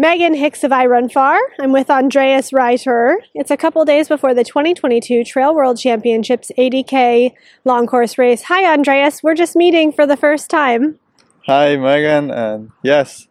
Megan Hicks of iRunFar. I'm with Andreas Reiterer. It's a couple days before the 2022 Trail World Championships 80K long course race. Hi, Andreas. We're just meeting for the first time. Hi, Megan. And yes,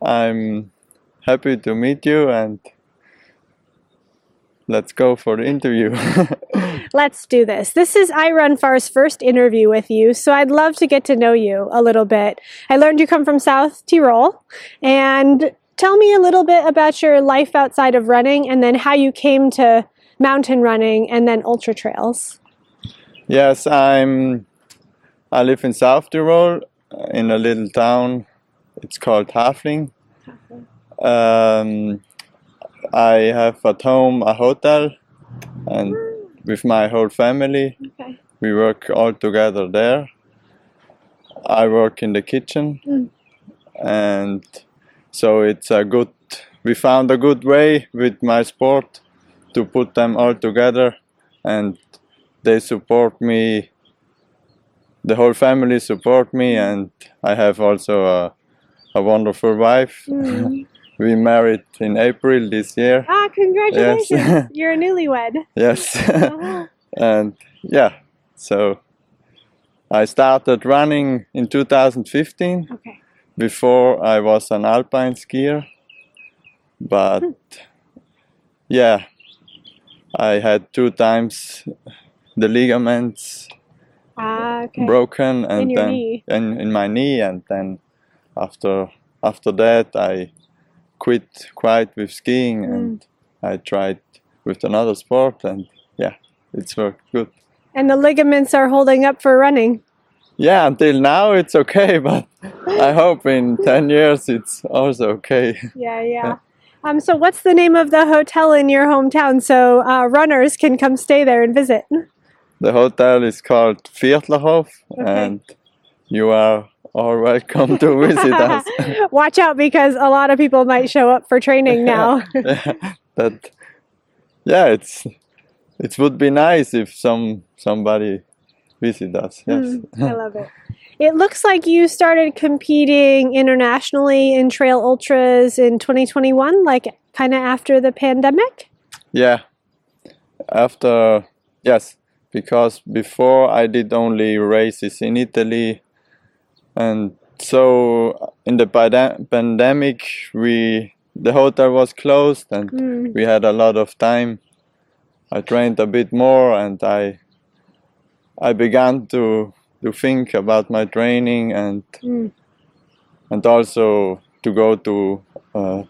I'm happy to meet you and let's go for the interview. Let's do this. This is iRunFar's first interview with you, so I'd love to get to know you a little bit. I learned you come from South Tyrol, and tell me a little bit about your life outside of running and then how you came to mountain running and then ultra trails. yes, I'm I live in South Tyrol in a little town. It's called Hafling. Um, I have at home a hotel and with my whole family. Okay. We work all together there. I work in the kitchen, Mm. and so it's a good. We found a good way with my sport to put them all together, and they support me. The whole family support me, and I have also a, a wonderful wife. Mm. we married in April this year. Ah, congratulations. Yes. You're a newlywed. Yes. Uh-huh. and yeah so i started running in 2015 Okay. Before i was an alpine skier but yeah i had two times the ligaments Ah, okay. broken and In then knee. In, in my knee and then after after that i quit quite with skiing Mm. and i tried with another sport and yeah it's worked good And the ligaments are holding up for running. Yeah until now it's okay but i hope in 10 years it's also okay Yeah, yeah. Um, so what's the name of the hotel in your hometown so uh, runners can come stay there and visit? the hotel is called viertlerhof and you are all welcome to visit us Watch out because a lot of people might show up for training now. that yeah it's it would be nice if some somebody visit us yes Mm, I love it. It looks like you started competing internationally in trail ultras in 2021, like kind of after the pandemic. yeah after yes because before i did only races in italy and so in the pande- pandemic we the hotel was closed and Mm. we had a lot of time i trained a bit more and i i began to to think about my training and Mm. and also to go to uh,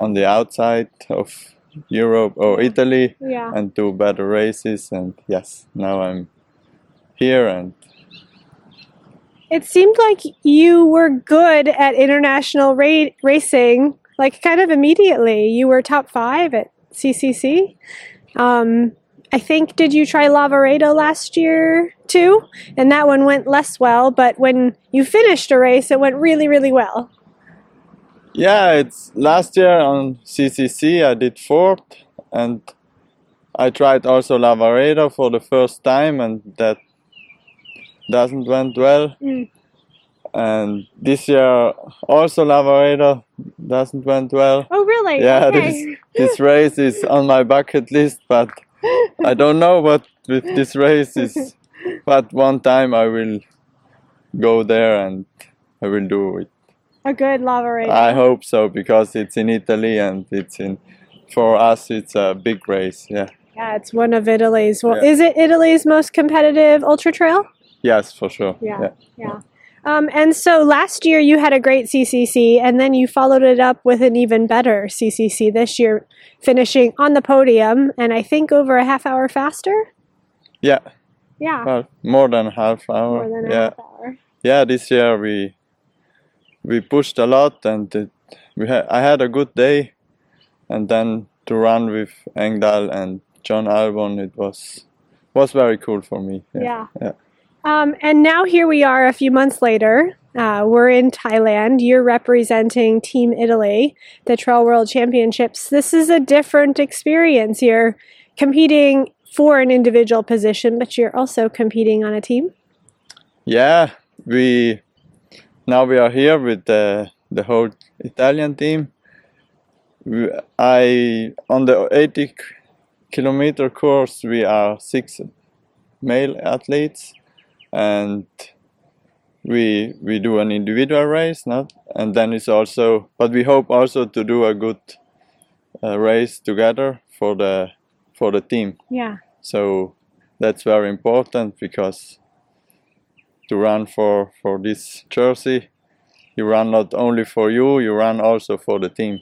on the outside of Europe or Italy Yeah. and do better races and yes now I'm here and It seemed like you were good at international ra- racing, like kind of immediately. You were top five at CCC. Um, I think, did you try Lavaredo last year too? And that one went less well, but when you finished a race, it went really, really well. yeah it's last year on CCC I did fourth and I tried also Lavaredo for the first time and that doesn't went well Mm. and this year also Lavaredo doesn't went well Oh, really? yeah okay. this this race is on my bucket list but i don't know what with this race is but one time i will go there and i will do it a good Lavaredo. i hope so because it's in italy and it's in for us it's a big race yeah yeah, it's one of Italy's. Well, Yeah. is it Italy's most competitive ultra trail? yes for sure Yeah. Yeah. Um, and so last year you had a great CCC, and then you followed it up with an even better CCC this year, finishing on the podium, and I think over a half hour faster. yeah Yeah, well, more than half hour more than a yeah half hour. yeah this year we we pushed a lot and it, we had I had a good day and then to run with Engdahl and Jon Albon it was was very cool for me Yeah. yeah. Um, and now here we are a few months later. Uh, we're in Thailand. You're representing Team Italy, the Trail World Championships. This is a different experience. You're competing for an individual position, but you're also competing on a team. yeah we now we are here with the the whole Italian team. I on the 80 kilometer course we are six male athletes, and we we do an individual race, not and then it's also but we hope also to do a good uh, race together for the for the team. Yeah. So that's very important because to run for for this jersey, you run not only for you, you run also for the team.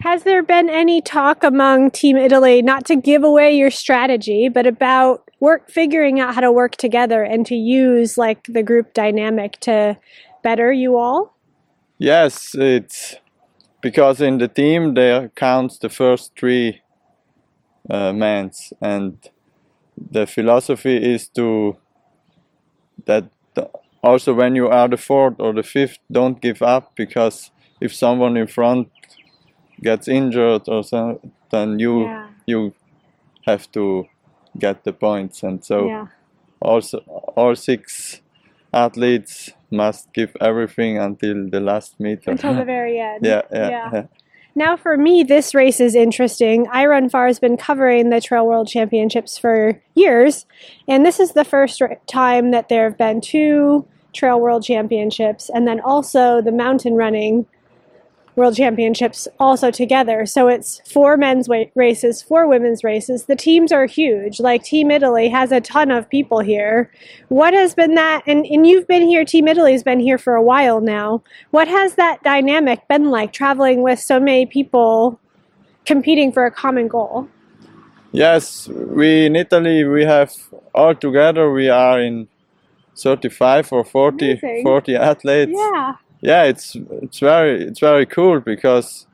Has there been any talk among Team Italy, not to give away your strategy, but about work figuring out how to work together and to use like the group dynamic to better you all? Yes, it's because in the team there counts the first three uh, mans, and the philosophy is to that also when you are the fourth or the fifth, don't give up because if someone in front gets injured or so, then you Yeah. you have to get the points, and so yeah. also all six athletes must give everything until the last meter. Until the very end. yeah, yeah, Yeah. yeah. Now, for me, this race is interesting. iRunFar has been covering the Trail World Championships for years, and this is the first time that there have been two Trail World Championships, and then also the mountain running World Championships also together. So it's four men's races, four women's races. The teams are huge. Like Team Italy has a ton of people here. What has been that? And, and you've been here, Team Italy's been here for a while now. What has that dynamic been like traveling with so many people competing for a common goal? Yes, we in Italy we have all together we are in 35 or 40, 40 athletes. Yeah. Yeah it's it's very it's very cool because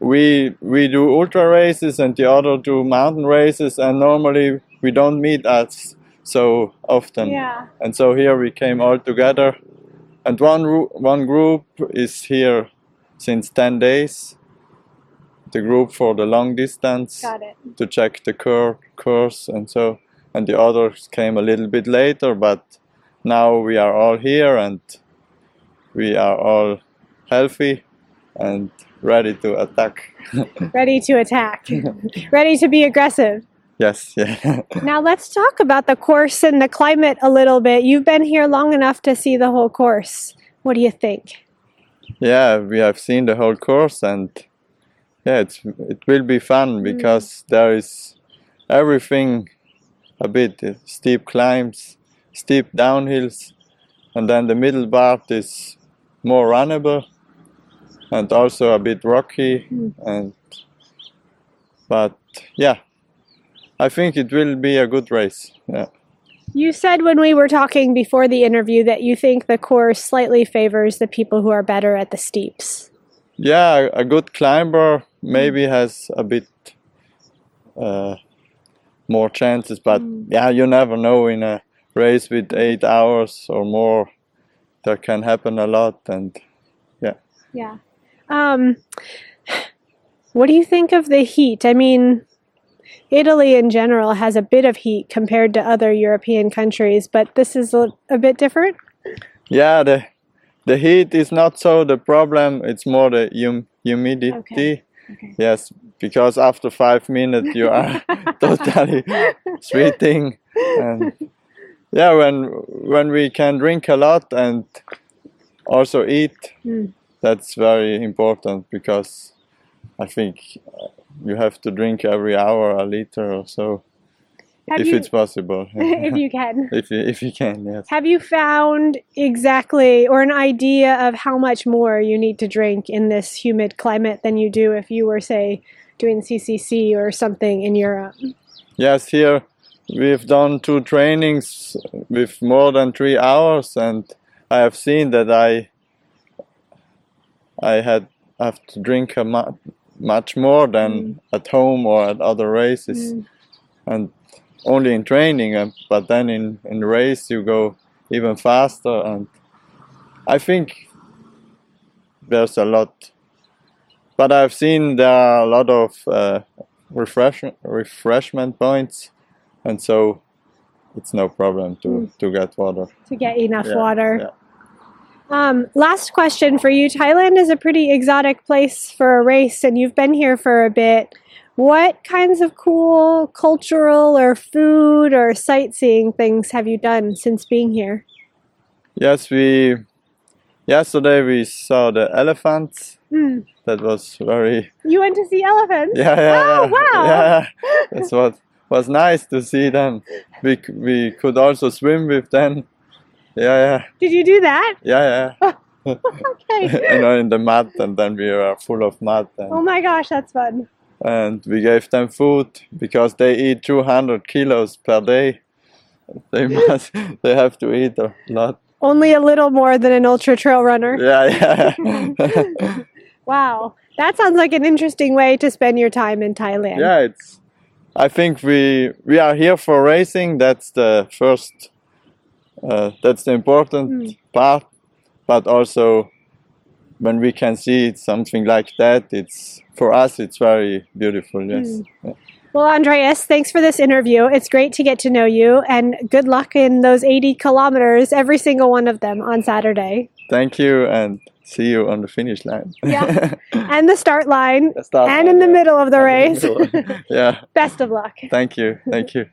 we we do ultra races and the other do mountain races and normally we don't meet us so often. Yeah. and so here we came all together and one one group is here since 10 days. The group for the long distance to check the cur- course and so and the others came a little bit later but now we are all here and we are all healthy and ready to attack Ready to attack. Ready to be aggressive. yes yeah Now let's talk about the course and the climate a little bit. You've been here long enough to see the whole course. What do you think? yeah we have seen the whole course and yeah it's it will be fun mm. because there is everything a bit steep climbs steep downhills and then the middle part is more runnable and also a bit rocky hmm. and but yeah. I think it will be a good race yeah. You said when we were talking before the interview that you think the course slightly favors the people who are better at the steeps. yeah a- good climber maybe hmm. has a bit uh, more chances but hmm. yeah you never know in a race with eight hours or more there can happen a lot and Yeah. Um, what do you think of the heat? I mean, Italy in general has a bit of heat compared to other European countries, but this is a, a bit different. yeah the the heat is not so the problem it's more the hum- humidity Okay. Okay. yes because after five minutes you are totally sweating and yeah when when we can drink a lot and also eat Mm. that's very important because i think uh, you have to drink every hour a liter or so Have if you, it's possible if you can. if you, if you can yes Have you found exactly or an idea of how much more you need to drink in this humid climate than you do if you were, say, doing CCC or something in Europe? Yes, here we've done two trainings with more than three hours, and I have seen that I I had have to drink a mu- much more than at home or at other races, Mm. and only in training. uh, But then in in race you go even faster, and I think there's a lot. But I've seen there are a lot of uh, refresh refreshment points, and so it's no problem to, to get water. To get enough Yeah, water. yeah. Um, last question for you. Thailand is a pretty exotic place for a race, and you've been here for a bit. What kinds of cool cultural or food or sightseeing things have you done since being here? Yes, we yesterday we saw the elephants. Hmm. That was very You went to see elephants? yeah yeah Oh, yeah. wow. yeah. That's what was nice to see them. We we could also swim with them. Yeah yeah Did you do that? yeah yeah. Okay. you know in the mud and then we were full of mud and, oh my gosh, that's fun. and we gave them food because they eat 200 kilos per day. They must they have to eat a lot. Only a little more than an ultra trail runner. Yeah yeah. Wow. That sounds like an interesting way to spend your time in Thailand. yeah it's i think we we are here for racing that's the first uh, that's the important Mm. part but also when we can see something like that it's for us it's very beautiful yes Mm. Yeah. Well, Andreas, thanks for this interview. It's great to get to know you, and good luck in those 80 kilometers, every single one of them on Saturday. thank you and see you on the finish line Yeah. And the start line, The start and line, in the yeah. middle of the And race. the yeah Best of luck. thank you thank you